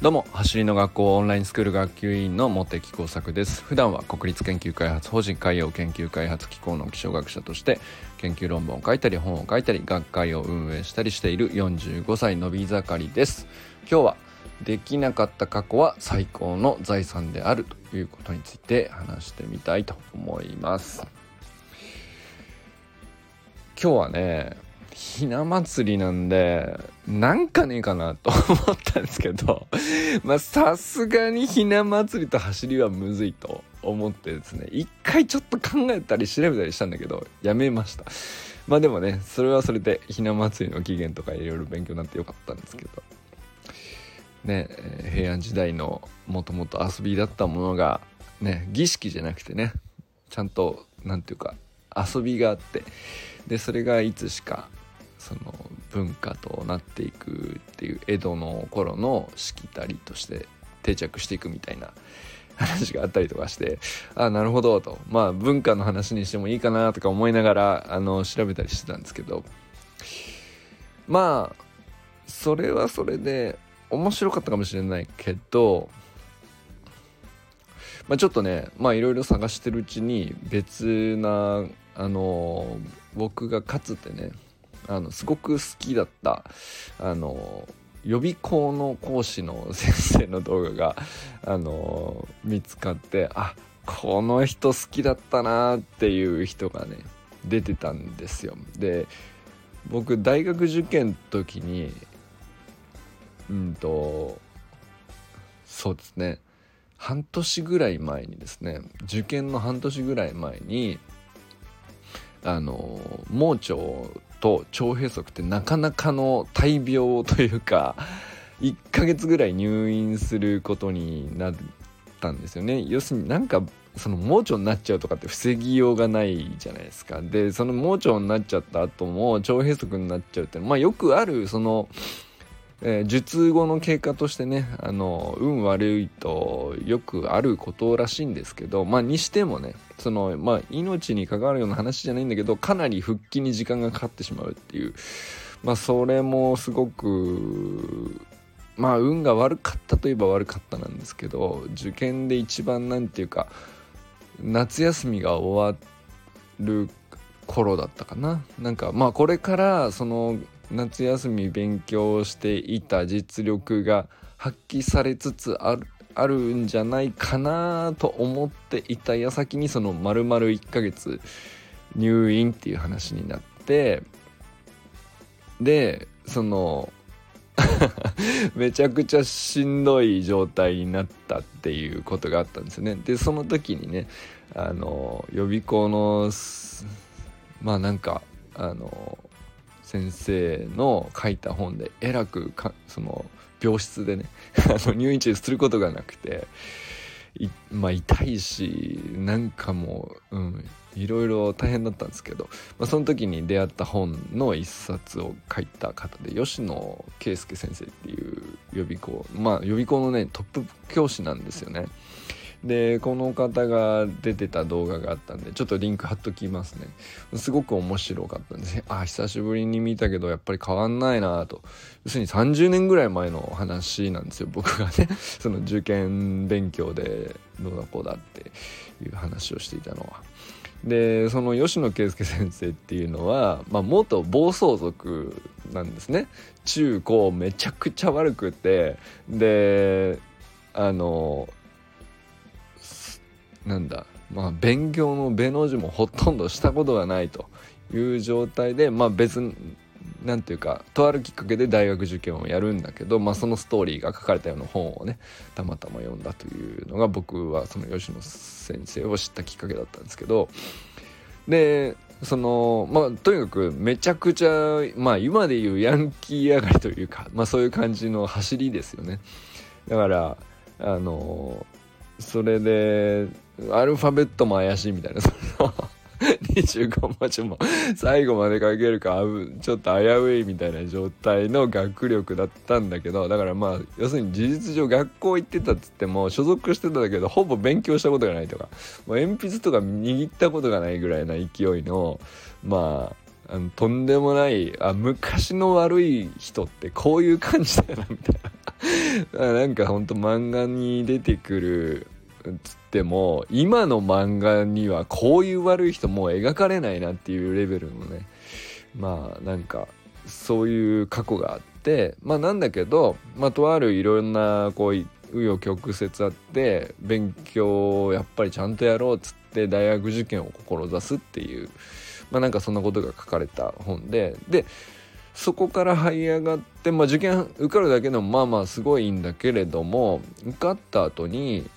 どうも走りの学校オンラインスクール学級委員の茂木耕作です。普段は国立研究開発法人海洋研究開発機構の気象学者として研究論文を書いたり本を書いたり学会を運営したりしている45歳のび盛りです。今日はできなかった過去は最高の財産であるということについて話してみたいと思います。今日はねひな祭りなんで、なんかねえかなと思ったんですけど、まあさすがにひな祭りと走りはむずいと思ってですね、一回ちょっと考えたり調べたりしたんだけど、やめました。まあでもね、それはそれでひな祭りの起源とかいろいろ勉強になってよかったんですけど、ね、平安時代のもともと遊びだったものが、ね、儀式じゃなくてね、ちゃんと、なんていうか、遊びがあって、で、それがいつしかその文化となっていくっていう江戸の頃のしきたりとして定着していくみたいな話があったりとかしてああなるほどと。まあ文化の話にしてもいいかなとか思いながらあの調べたりしてたんですけど。まあそれはそれで面白かったかもしれないけどまあ、ちょっとねまあいろいろ探してるうちに別なあの僕がかつてねあのすごく好きだったあの予備校の講師の先生の動画があの見つかってあこの人好きだったなっていう人がね出てたんですよ。で僕大学受験の時にうんとそうですね。半年ぐらい前にですね受験の半年ぐらい前にあの盲腸と腸閉塞ってなかなかの大病というか 1ヶ月ぐらい入院することになったんですよね。要するになんかその盲腸になっちゃうとかって防ぎようがないじゃないですか。でその盲腸になっちゃった後も腸閉塞になっちゃうってまあよくあるそのえー、術後の経過としてねあの運悪いとよくあることらしいんですけどまあにしてもねそのまあ命に関わるような話じゃないんだけどかなり復帰に時間がかかってしまうっていう。まあそれもすごくまあ運が悪かったといえば悪かったなんですけど受験で一番なんていうか夏休みが終わる頃だったかな。なんかまあこれからその夏休み勉強していた実力が発揮されつつあるあるんじゃないかなと思っていた矢先にその丸々1ヶ月入院っていう話になってでその めちゃくちゃしんどい状態になったっていうことがあったんですよね。でその時にねあの予備校のまあなんかあの先生の書いた本でえらくその病室でね 入院中することがなくてまあ痛いしなんかもう、うん、いろいろ大変だったんですけど、まあ、その時に出会った本の一冊を書いた方で吉野圭介先生っていう予備校まあ予備校のねトップ教師なんですよね。でこの方が出てた動画があったんでちょっとリンク貼っときますね。すごく面白かったんです。あ久しぶりに見たけどやっぱり変わんないなと。要するに30年ぐらい前の話なんですよ僕がね。その受験勉強でどうだこうだっていう話をしていたのは。でその吉野圭介先生っていうのは、まあ、元暴走族なんですね。中高めちゃくちゃ悪くてであのなんだまあ勉強の「べ」の字もほとんどしたことがないという状態でまあ別に何ていうかとあるきっかけで大学受験をやるんだけど、まあ、そのストーリーが書かれたような本をねたまたま読んだというのが僕はその吉野先生を知ったきっかけだったんですけどでそのまあとにかくめちゃくちゃまあ今でいうヤンキー上がりというか、まあ、そういう感じの走りですよね。だからあのそれでアルファベットも怪しいみたいな。その25文字も最後まで書けるかちょっと危ういみたいな状態の学力だったんだけどだからまあ要するに事実上学校行ってたっつっても所属してたんだけどほぼ勉強したことがないとかもう鉛筆とか握ったことがないぐらいな勢いのまああのとんでもないあ昔の悪い人ってこういう感じだよなみたいな。なんかほんと漫画に出てくるっても今の漫画にはこういう悪い人もう描かれないなっていうレベルのねまあなんかそういう過去があってまあなんだけど、まあ、とあるいろんなこう紆余曲折あって勉強をやっぱりちゃんとやろうっつって大学受験を志すっていうまあなんかそんなことが書かれた本ででそこから這い上がって、まあ、受験受かるだけでもまあまあすごいんだけれども受かった後に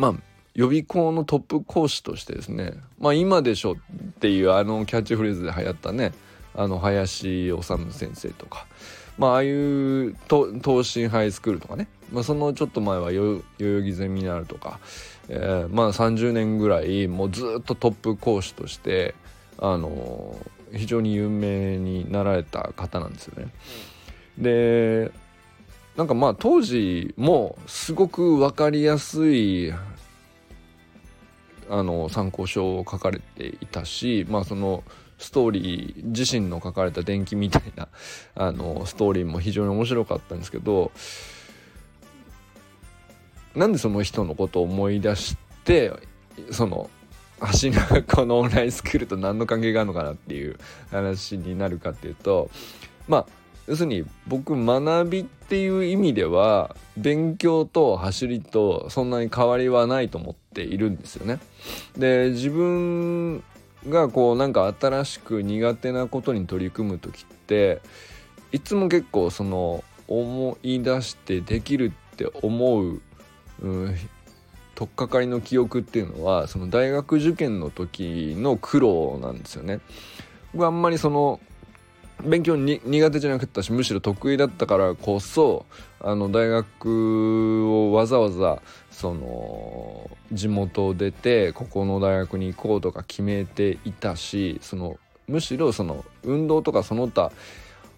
まあ予備校のトップ講師としてですね。まあ今でしょっていうあのキャッチフレーズで流行ったね。あの林修先生とか。まああいう東進ハイスクールとかね、まあ、そのちょっと前は代々木ゼミナールとか、えー、まあ30年ぐらいもうずっとトップ講師としてあの非常に有名になられた方なんですよね。でなんかまあ当時もすごく分かりやすいあの参考書を書かれていたしまあそのストーリー自身の書かれた伝記みたいな あのストーリーも非常に面白かったんですけどなんでその人のことを思い出してその橋のこのオンラインスクールと何の関係があるのかなっていう話になるかっていうとまあ要するに僕学びっていう意味では勉強と走りとそんなに変わりはないと思っているんですよね。で自分がこうなんか新しく苦手なことに取り組む時っていつも結構その思い出してできるって思う、うん、取っかかりの記憶っていうのはその大学受験の時の苦労なんですよね。僕あんまりその勉強に苦手じゃなかったしむしろ得意だったからこそあの大学をわざわざその地元を出てここの大学に行こうとか決めていたしそのむしろその運動とかその他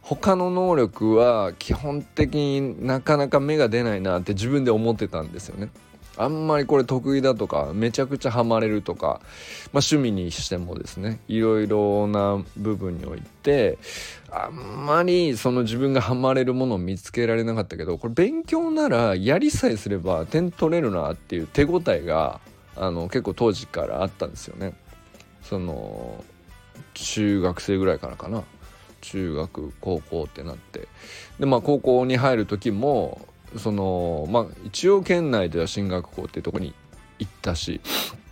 他の能力は基本的になかなか芽が出ないなって自分で思ってたんですよね。あんまりこれ得意だとかめちゃくちゃハマれるとか、まあ、趣味にしてもですねいろいろな部分においてあんまりその自分がハマれるものを見つけられなかったけどこれ勉強ならやりさえすれば点取れるなっていう手応えがあの結構当時からあったんですよね。その中学生ぐらいからかな中学高校ってなってでまあ高校に入る時もそのまあ一応県内では進学校っていうとこに行ったし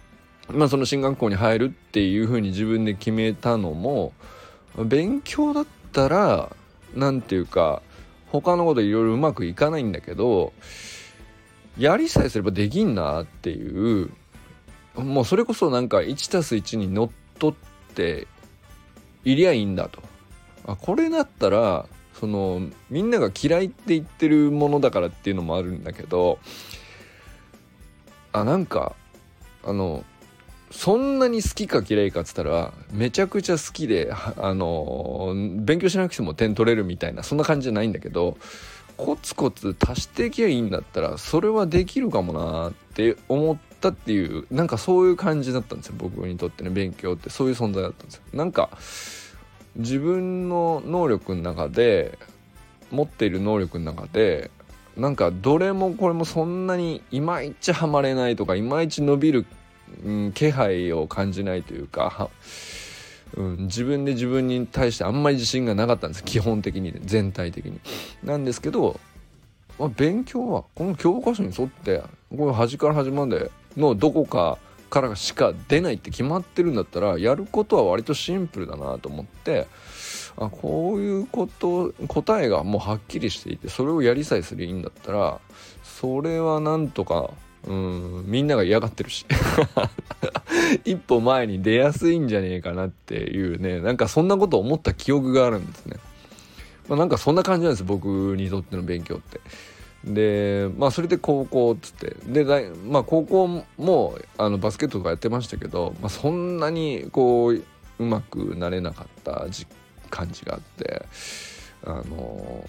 まあその進学校に入るっていうふうに自分で決めたのも勉強だったら何て言うか他のこといろいろうまくいかないんだけどやりさえすればできんなっていうもうそれこそなんか 1+1 にのっとっていりゃいいんだと。あこれだったらそのみんなが嫌いって言ってるものだからっていうのもあるんだけどあなんかあのそんなに好きか嫌いかっつったらめちゃくちゃ好きであの勉強しなくても点取れるみたいなそんな感じじゃないんだけどコツコツ足していきゃいいんだったらそれはできるかもなって思ったっていうなんかそういう感じだったんですよ僕にとってね勉強ってそういう存在だったんですよ。なんか自分の能力の中で持っている能力の中でなんかどれもこれもそんなにいまいちはまれないとかいまいち伸びる、うん、気配を感じないというか、うん、自分で自分に対してあんまり自信がなかったんです基本的に全体的に。なんですけど、まあ、勉強はこの教科書に沿ってこれ端から端までのどこかからしか出ないって決まってるんだったらやることは割とシンプルだなと思ってあこういうこと答えがもうはっきりしていてそれをやりさえすりゃいいんだったらそれはなんとかうんみんなが嫌がってるし 一歩前に出やすいんじゃねえかなっていうねなんかそんなこと思った記憶があるんですね。まあ、なんかそんな感じなんです僕にとっての勉強って。でまあそれで高校っつって。でまあ高校もあのバスケットとかやってましたけど、まあ、そんなにこううまくなれなかった感じがあってあの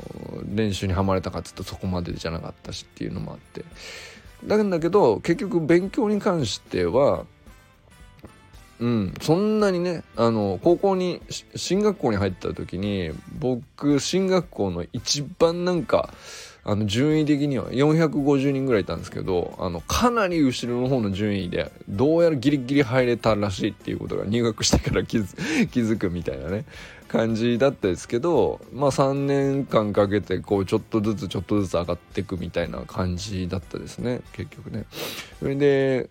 練習にはまれたかっつうとそこまでじゃなかったしっていうのもあって。だけど結局勉強に関してはうんそんなにねあの高校に進学校に入った時に僕進学校の一番なんかあの順位的には450人ぐらいいたんですけどあのかなり後ろの方の順位でどうやらギリギリ入れたらしいっていうことが入学してから気づ くみたいなね感じだったですけどまあ3年間かけてこうちょっとずつちょっとずつ上がっていくみたいな感じだったですね結局ね。それで、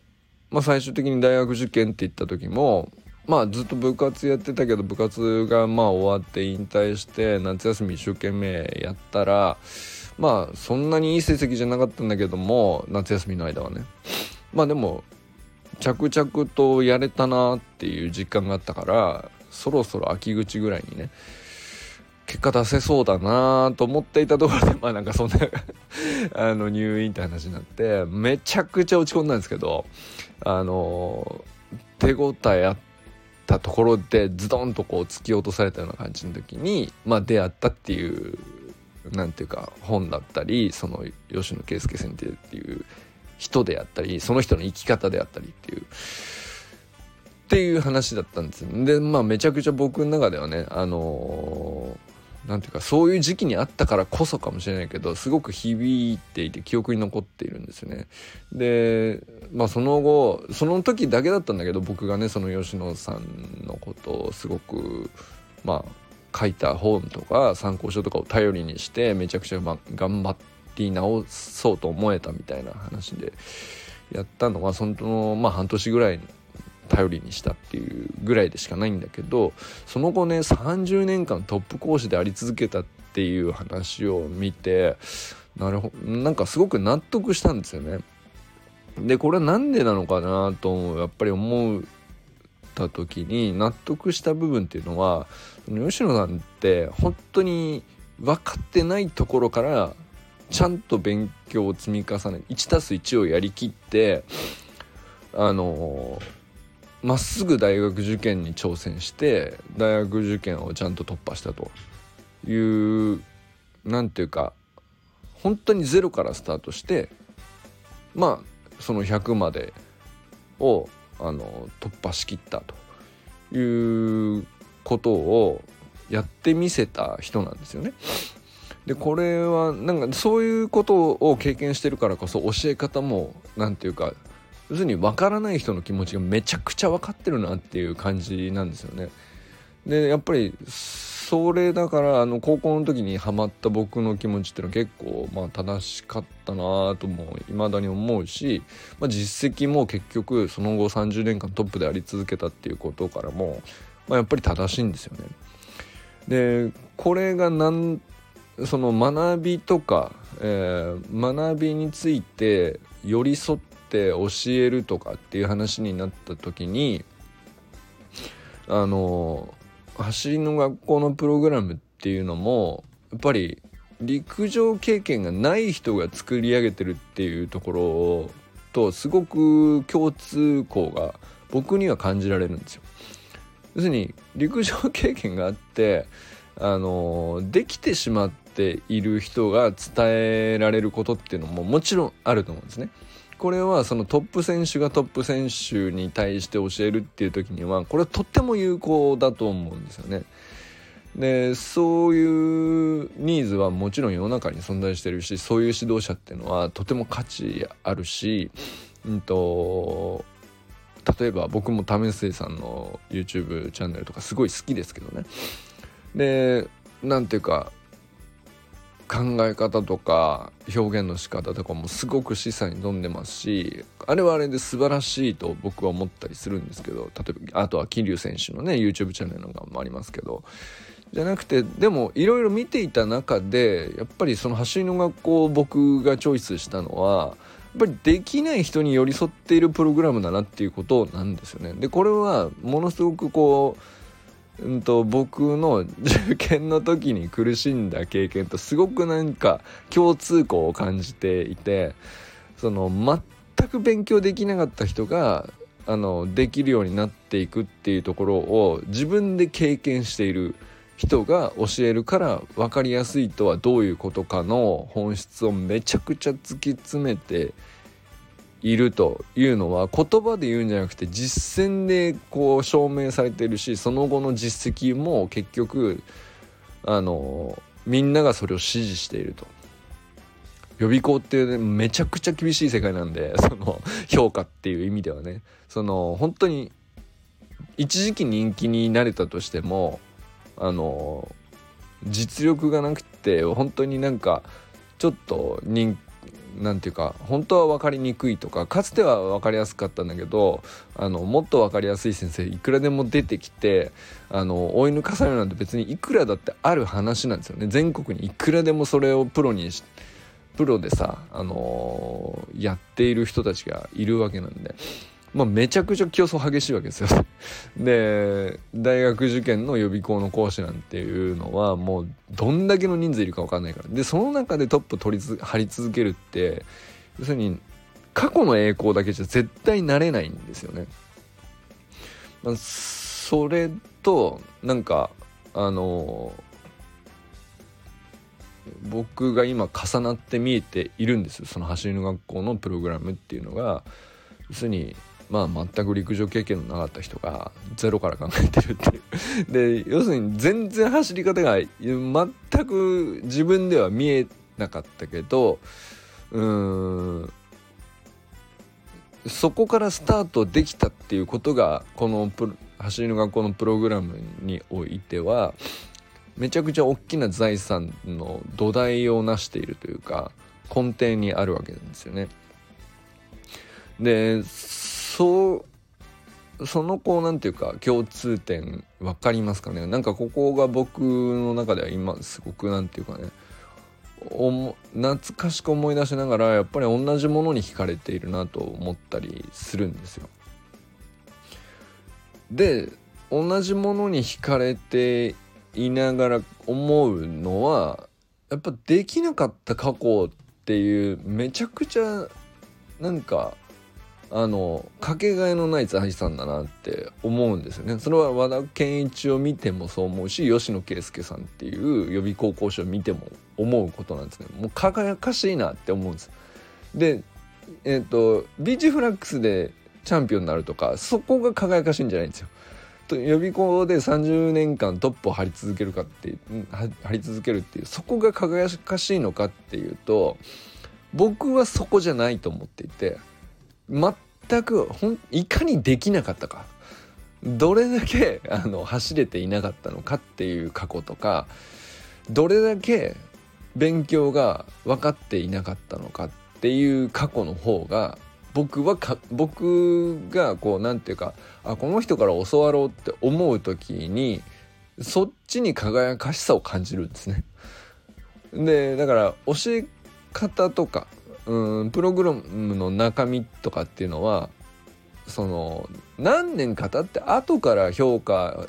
まあ、最終的に大学受験って言った時もまあずっと部活やってたけど部活がまあ終わって引退して夏休み一生懸命やったらまあそんなにいい成績じゃなかったんだけども夏休みの間はね。まあでも着々とやれたなっていう実感があったからそろそろ秋口ぐらいにね結果出せそうだなと思っていたところで まあなんかそんな あの入院って話になってめちゃくちゃ落ち込んだんですけどあの手応えあったところでズドンとこう突き落とされたような感じの時にまあ出会ったっていう何ていうか本だったりその吉野圭介先生っていう人であったりその人の生き方であったりっていうっていう話だったんですよ。でまあめちゃくちゃ僕の中ではねあの何ていうかそういう時期にあったからこそかもしれないけどすごく響いていて記憶に残っているんですよね。でまあその後その時だけだったんだけど僕がねその吉野さんのことをすごくまあ書いた本とか参考書とかを頼りにしてめちゃくちゃ、ま、頑張り直そうと思えたみたいな話でやったのはそのまあ半年ぐらい頼りにしたっていうぐらいでしかないんだけどその後ね30年間トップ講師であり続けたっていう話を見てなるほどなんかすごく納得したんですよね。でこれは何でなのかなとやっぱり思うた時に納得した部分っていうのは吉野さんって本当に分かってないところからちゃんと勉強を積み重ね 1+1 をやりきってあのまっすぐ大学受験に挑戦して大学受験をちゃんと突破したという何ていうか本当にゼロからスタートしてまあその100までをあの突破しきったということをやってみせた人なんですよね。でこれはなんかそういうことを経験してるからこそ教え方も何て言うか要するに分からない人の気持ちがめちゃくちゃ分かってるなっていう感じなんですよね。でやっぱりそれだからあの高校の時にハマった僕の気持ちっていうのは結構まあ正しかったなともいまだに思うし、まあ、実績も結局その後30年間トップであり続けたっていうことからも、まあ、やっぱり正しいんですよね。でこれがなんその学びとか、えー、学びについて寄り添って教えるとかっていう話になった時にあの走りの学校のプログラムっていうのもやっぱり陸上経験がない人が作り上げてるっていうところとすごく共通項が僕には感じられるんですよ。要するに陸上経験があってあのできてしまっている人が伝えられることっていうのももちろんあると思うんですね。これはそのトップ選手がトップ選手に対して教えるっていう時にはこれはとっても有効だと思うんですよね。でそういうニーズはもちろん世の中に存在してるしそういう指導者っていうのはとても価値あるし、うんと、例えば僕も為末さんの YouTube チャンネルとかすごい好きですけどねで何ていうか考え方とか表現の仕方とかもすごく示唆に富んでますしあれはあれで素晴らしいと僕は思ったりするんですけど例えばあとは桐生選手のね YouTube チャンネルなんかもありますけどじゃなくてでもいろいろ見ていた中でやっぱりその走りの学校を僕がチョイスしたのはやっぱりできない人に寄り添っているプログラムだなっていうことなんですよね。でこれはものすごくこううんと、僕の受験の時に苦しんだ経験とすごくなんか共通項を感じていてその全く勉強できなかった人があのできるようになっていくっていうところを自分で経験している人が教えるから分かりやすいとはどういうことかの本質をめちゃくちゃ突き詰めているというのは言葉で言うんじゃなくて実践でこう証明されてるしその後の実績も結局あのみんながそれを支持していると。予備校っていう、ね、めちゃくちゃ厳しい世界なんで その評価っていう意味ではね。その本当に一時期人気になれたとしてもあの実力がなくて本当になんかちょっと人なんていうか本当は分かりにくいとかかつては分かりやすかったんだけどあのもっと分かりやすい先生いくらでも出てきてあの追い抜かされるなんて別にいくらだってある話なんですよね全国にいくらでもそれをプロにプロでさ、あの、やっている人たちがいるわけなんで。まあ、めちゃくちゃ競争激しいわけですよ。で大学受験の予備校の講師なんていうのはもうどんだけの人数いるか分かんないからでその中でトップ取り張り続けるって要するに過去の栄光だけじゃ絶対なれないんですよね。まあ、それとなんかあの僕が今重なって見えているんですよその走りの学校のプログラムっていうのが要するにまあ全く陸上経験のなかった人がゼロから考えてるっていう で要するに全然走り方が全く自分では見えなかったけどうーんそこからスタートできたっていうことがこの走りの学校のプログラムにおいてはめちゃくちゃ大きな財産の土台を成しているというか根底にあるわけなんですよね。でそうそのこうなんていうか共通点分かりますかね？なんかここが僕の中では今すごくなんていうかねお懐かしく思い出しながらやっぱり同じものに惹かれているなと思ったりするんですよ。で同じものに惹かれていながら思うのはやっぱできなかった過去っていうめちゃくちゃなんかあのかけがえのない財産だなって思うんですよね。それは和田健一を見てもそう思うし吉野圭介さんっていう予備高校生を見ても思うことなんですね。もう輝かしいなって思うんです。でえっ、ー、とビーチフラックスでチャンピオンになるとかそこが輝かしいんじゃないんですよ。予備校で30年間トップを張り続けるかって張り続けるっていうそこが輝かしいのかっていうと僕はそこじゃないと思っていて全くほんいかにできなかったかどれだけあの走れていなかったのかっていう過去とかどれだけ勉強が分かっていなかったのかっていう過去の方が僕はか僕がこうなんていうかあこの人から教わろうって思う時にそっちに輝かしさを感じるんですね。でだから教え方とかうんプログラムの中身とかっていうのはその何年か経って後から評価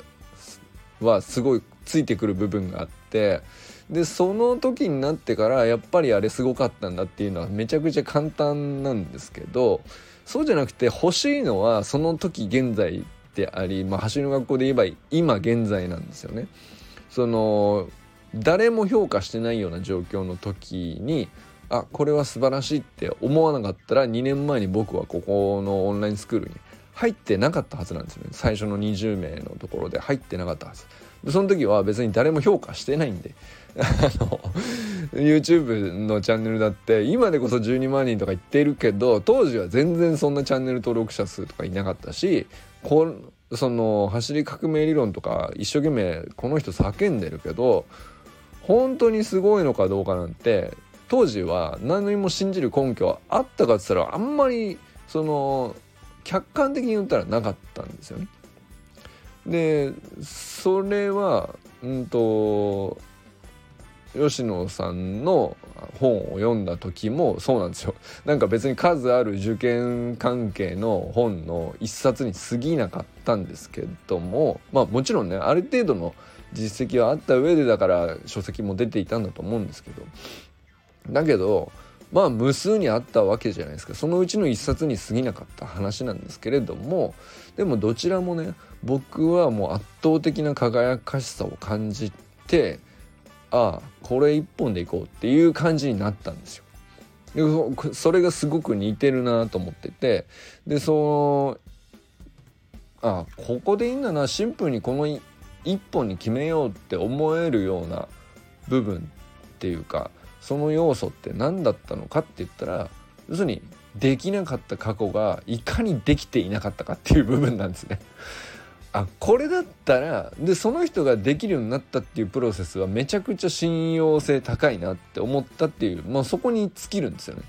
はすごいついてくる部分があってでその時になってからやっぱりあれすごかったんだっていうのはめちゃくちゃ簡単なんですけどそうじゃなくて欲しいのはその時現在であり、まあ、走りの学校で言えば今現在なんですよね。その誰も評価してないような状況の時にあこれは素晴らしいって思わなかったら2年前に僕はここのオンラインスクールに入ってなかったはずなんですよね。最初の20名のところで入ってなかったはず。その時は別に誰も評価してないんで。YouTube のチャンネルだって今でこそ12万人とか言ってるけど当時は全然そんなチャンネル登録者数とかいなかったしこその走り革命理論とか一生懸命この人叫んでるけど本当にすごいのかどうかなんて当時は何も信じる根拠はあったかっつったらあんまりその客観的に言ったらなかったんですよね。でそれはうんと吉野さんの本を読んだ時もそうなんですよ なんか別に数ある受験関係の本の一冊に過ぎなかったんですけどもまあもちろんねある程度の実績はあった上でだから書籍も出ていたんだと思うんですけどだけどまあ無数にあったわけじゃないですかそのうちの一冊に過ぎなかった話なんですけれどもでもどちらもね僕はもう圧倒的な輝かしさを感じてああこれ一本でいこうっていう感じになったんですよ。でそれがすごく似てるなと思っててでそのあここでいいんだなシンプルにこの一本に決めようって思えるような部分っていうかその要素って何だったのかって言ったら要するにできなかった過去がいかにできていなかったかっていう部分なんですね。あこれだったらでその人ができるようになったっていうプロセスはめちゃくちゃ信用性高いなって思ったっていうもうそこに尽きるんですよね。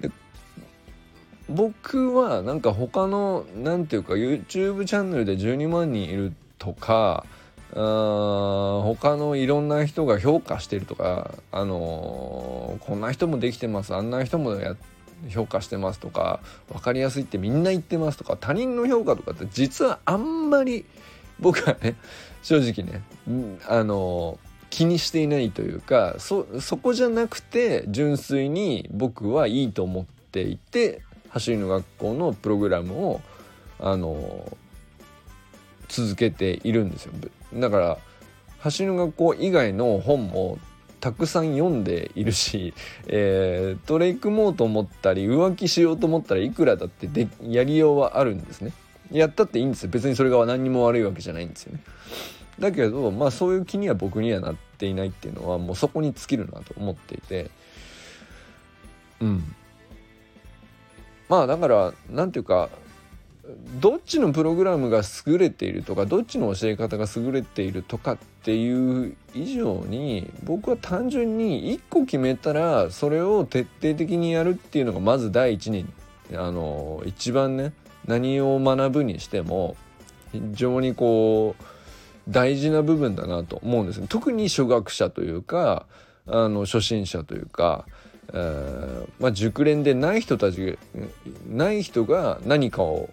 で僕はなんか他の何て言うか YouTube チャンネルで12万人いるとかあ他のいろんな人が評価してるとか、あのー、こんな人もできてますあんな人もや評価してますとか分かりやすいってみんな言ってますとか他人の評価とかって実はあんまり僕はね正直ね、あのー、気にしていないというかそこじゃなくて純粋に僕はいいと思っていて走りの学校のプログラムをあのー続けているんですよ。だから走りの学校以外の本もたくさん読んでいるし、えー、トレイクもうと思ったり浮気しようと思ったらいくらだってでやりようはあるんですね。やったっていいんですよ。別にそれが何にも悪いわけじゃないんですよね。だけどまあそういう気には僕にはなっていないっていうのはもうそこに尽きるなと思っていて。うん。まあだから何ていうかどっちのプログラムが優れているとかどっちの教え方が優れているとかっていう以上に僕は単純に1個決めたらそれを徹底的にやるっていうのがまず第一にあの一番ね何を学ぶにしても非常にこう大事な部分だなと思うんです。ね特に初学者というかあの初心者というか、まあ、熟練でない人たちない人が何かを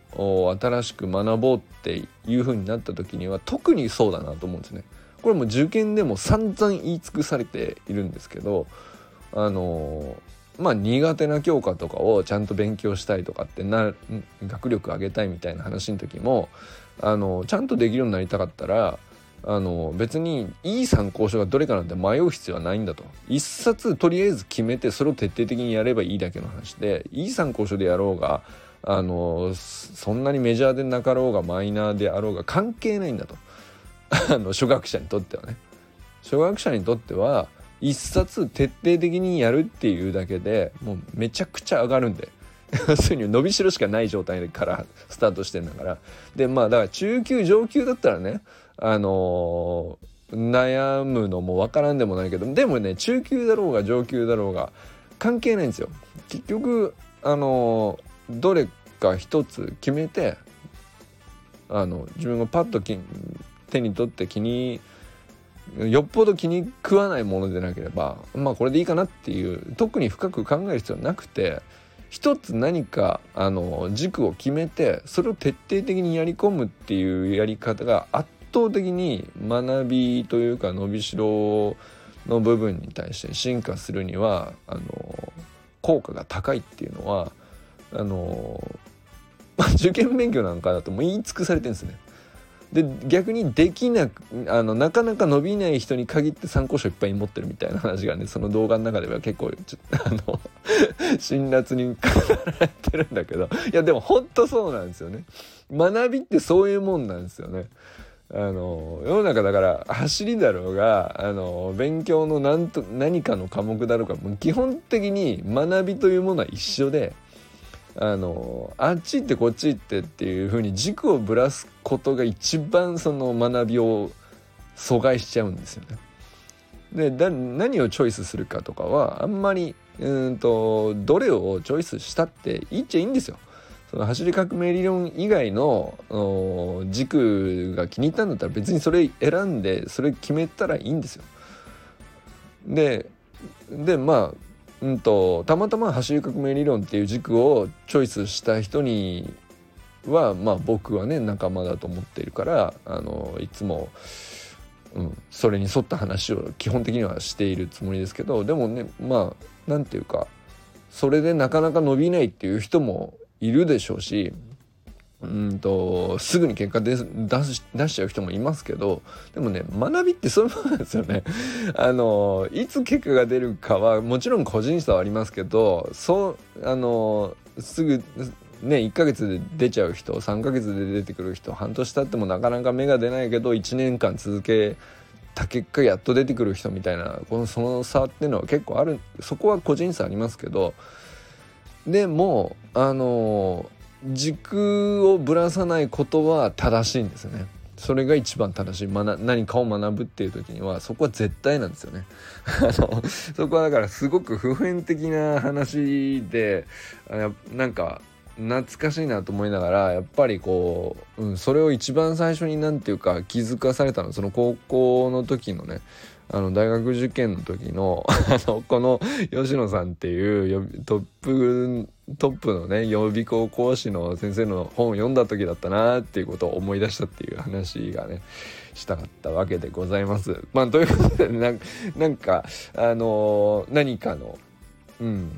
新しく学ぼうっていう風になった時には特にそうだなと思うんですね。これも受験でも散々言い尽くされているんですけどあのまあ苦手な教科とかをちゃんと勉強したいとかってな学力上げたいみたいな話の時もあのちゃんとできるようになりたかったらあの別にいい参考書がどれかなんて迷う必要はないんだと。一冊とりあえず決めてそれを徹底的にやればいいだけの話でいい参考書でやろうがあのそんなにメジャーでなかろうがマイナーであろうが関係ないんだと。あの初学者にとってはね。初学者にとっては一冊徹底的にやるっていうだけでもうめちゃくちゃ上がるんで。要するに伸びしろしかない状態からスタートしてんだから。でまあだから中級上級だったらねあの、悩むのも分からんでもないけどでもね中級だろうが上級だろうが関係ないんですよ。結局あの、どれか一つ決めてあの自分がパッと手に取って気によっぽど気に食わないものでなければまあこれでいいかなっていう特に深く考える必要はなくて一つ何かあの軸を決めてそれを徹底的にやり込むっていうやり方が圧倒的に学びというか伸びしろの部分に対して進化するにはあの効果が高いっていうのはあの、まあ、受験勉強なんかだともう言い尽くされてるんですね。で逆にできなくあのなかなか伸びない人に限って参考書いっぱい持ってるみたいな話がねその動画の中では結構ちょあの 辛辣に語られてるんだけどいやでもほんとそうなんですよね。学びってそういうもんなんですよね。あの世の中だから走りだろうがあの勉強の何と何かの科目だろうかもう基本的に学びというものは一緒であのあっち行ってこっち行ってっていうふうに軸をぶらすことが一番その学びを阻害しちゃうんですよね。でだ何をチョイスするかとかはあんまりうんとどれをチョイスしたっていいっちゃいいんですよ。その走り革命理論以外の軸が気に入ったんだったら別にそれ選んでそれ決めたらいいんですよ。ででまあうんとたまたま走り革命理論っていう軸をチョイスした人にはまあ僕はね仲間だと思っているからあのいつも、うん、それに沿った話を基本的にはしているつもりですけどでもねまあ何て言うかそれでなかなか伸びないっていう人もいるでしょうしうんとすぐに結果出し出しちゃう人もいますけどでもね学びってそういうものなんですよね。あのいつ結果が出るかはもちろん個人差はありますけどそうあのすぐね1ヶ月で出ちゃう人3ヶ月で出てくる人半年経ってもなかなか芽が出ないけど1年間続けた結果やっと出てくる人みたいなこのその差っていうのは結構あるそこは個人差ありますけどでもあの軸をぶらさないことは正しいんですよね。それが一番正しい何かを学ぶっていう時にはそこは絶対なんですよね。あのそこはだからすごく普遍的な話でなんか懐かしいなと思いながらやっぱりこう、うん、それを一番最初に何て言うか気づかされたのその高校の時のねあの大学受験の時の あのこの吉野さんっていうトップトップのね予備校講師の先生の本を読んだ時だったなっていうことを思い出したっていう話がねしたかったわけでございます。まあ、ということで、ね、なんかあの、何かのうん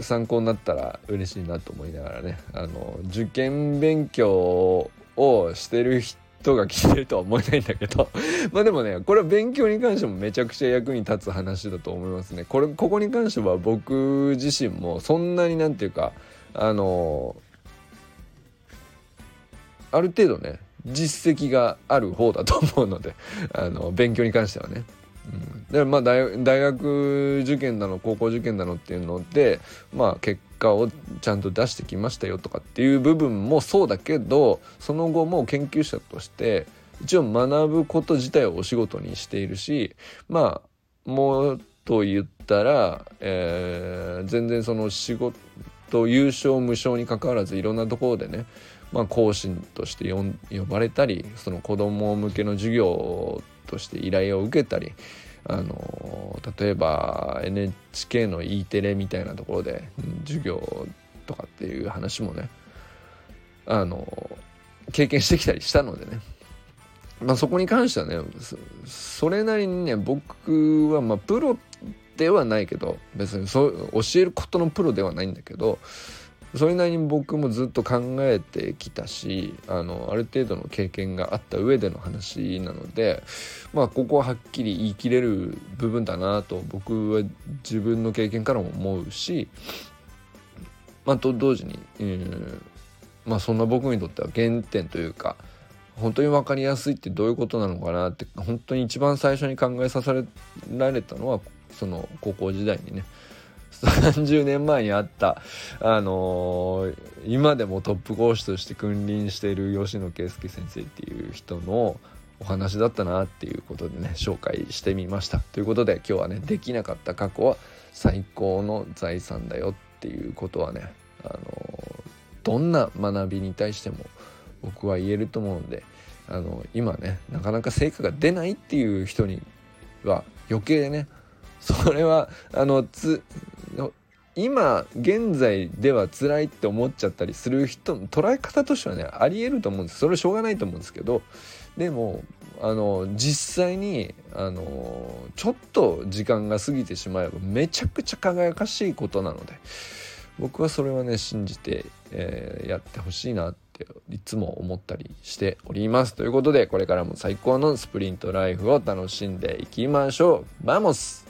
参考になったら嬉しいなと思いながらねあの受験勉強をしてる人が来てるとは思えないんだけど まあでもねこれは勉強に関してもめちゃくちゃ役に立つ話だと思いますね。これここに関しては僕自身もそんなになんていうかあのある程度ね実績がある方だと思うので あの勉強に関してはね。うん、でまあ大学受験だの高校受験だのっていうのでまあ結果をちゃんと出してきましたよとかっていう部分もそうだけどその後も研究者として一応学ぶこと自体をお仕事にしているしまあもうと言ったら、えー、全然その仕事優勝無償にかかわらずいろんなところでねまあ、講師として呼ばれたりその子ども向けの授業として依頼を受けたりあの例えば NHK の E テレみたいなところで授業とかっていう話もねあの経験してきたりしたのでね。まあそこに関してはねそれなりにね僕はまあプロではないけど別にそう教えることのプロではないんだけどそれなりに僕もずっと考えてきたしあのある程度の経験があった上での話なのでまあここははっきり言い切れる部分だなと僕は自分の経験からも思うしまあと同時に、えー、まあそんな僕にとっては原点というか本当に分かりやすいってどういうことなのかなって本当に一番最初に考えさせられたのはその高校時代にね。30年前にあった、あのー、今でもトップ講師として君臨している吉野圭介先生っていう人のお話だったなっていうことでね紹介してみました。ということで今日はねできなかった過去は最高の財産だよっていうことはね、あのー、どんな学びに対しても僕は言えると思うんで、あのー、今ねなかなか成果が出ないっていう人には余計ねそれはあのつ今現在では辛いって思っちゃったりする人の捉え方としてはねありえると思うんです。それはしょうがないと思うんですけどでもあの実際にあのちょっと時間が過ぎてしまえばめちゃくちゃ輝かしいことなので僕はそれはね信じて、えー、やってほしいなっていつも思ったりしております。ということでこれからも最高のスプリントライフを楽しんでいきましょう。 Vamos!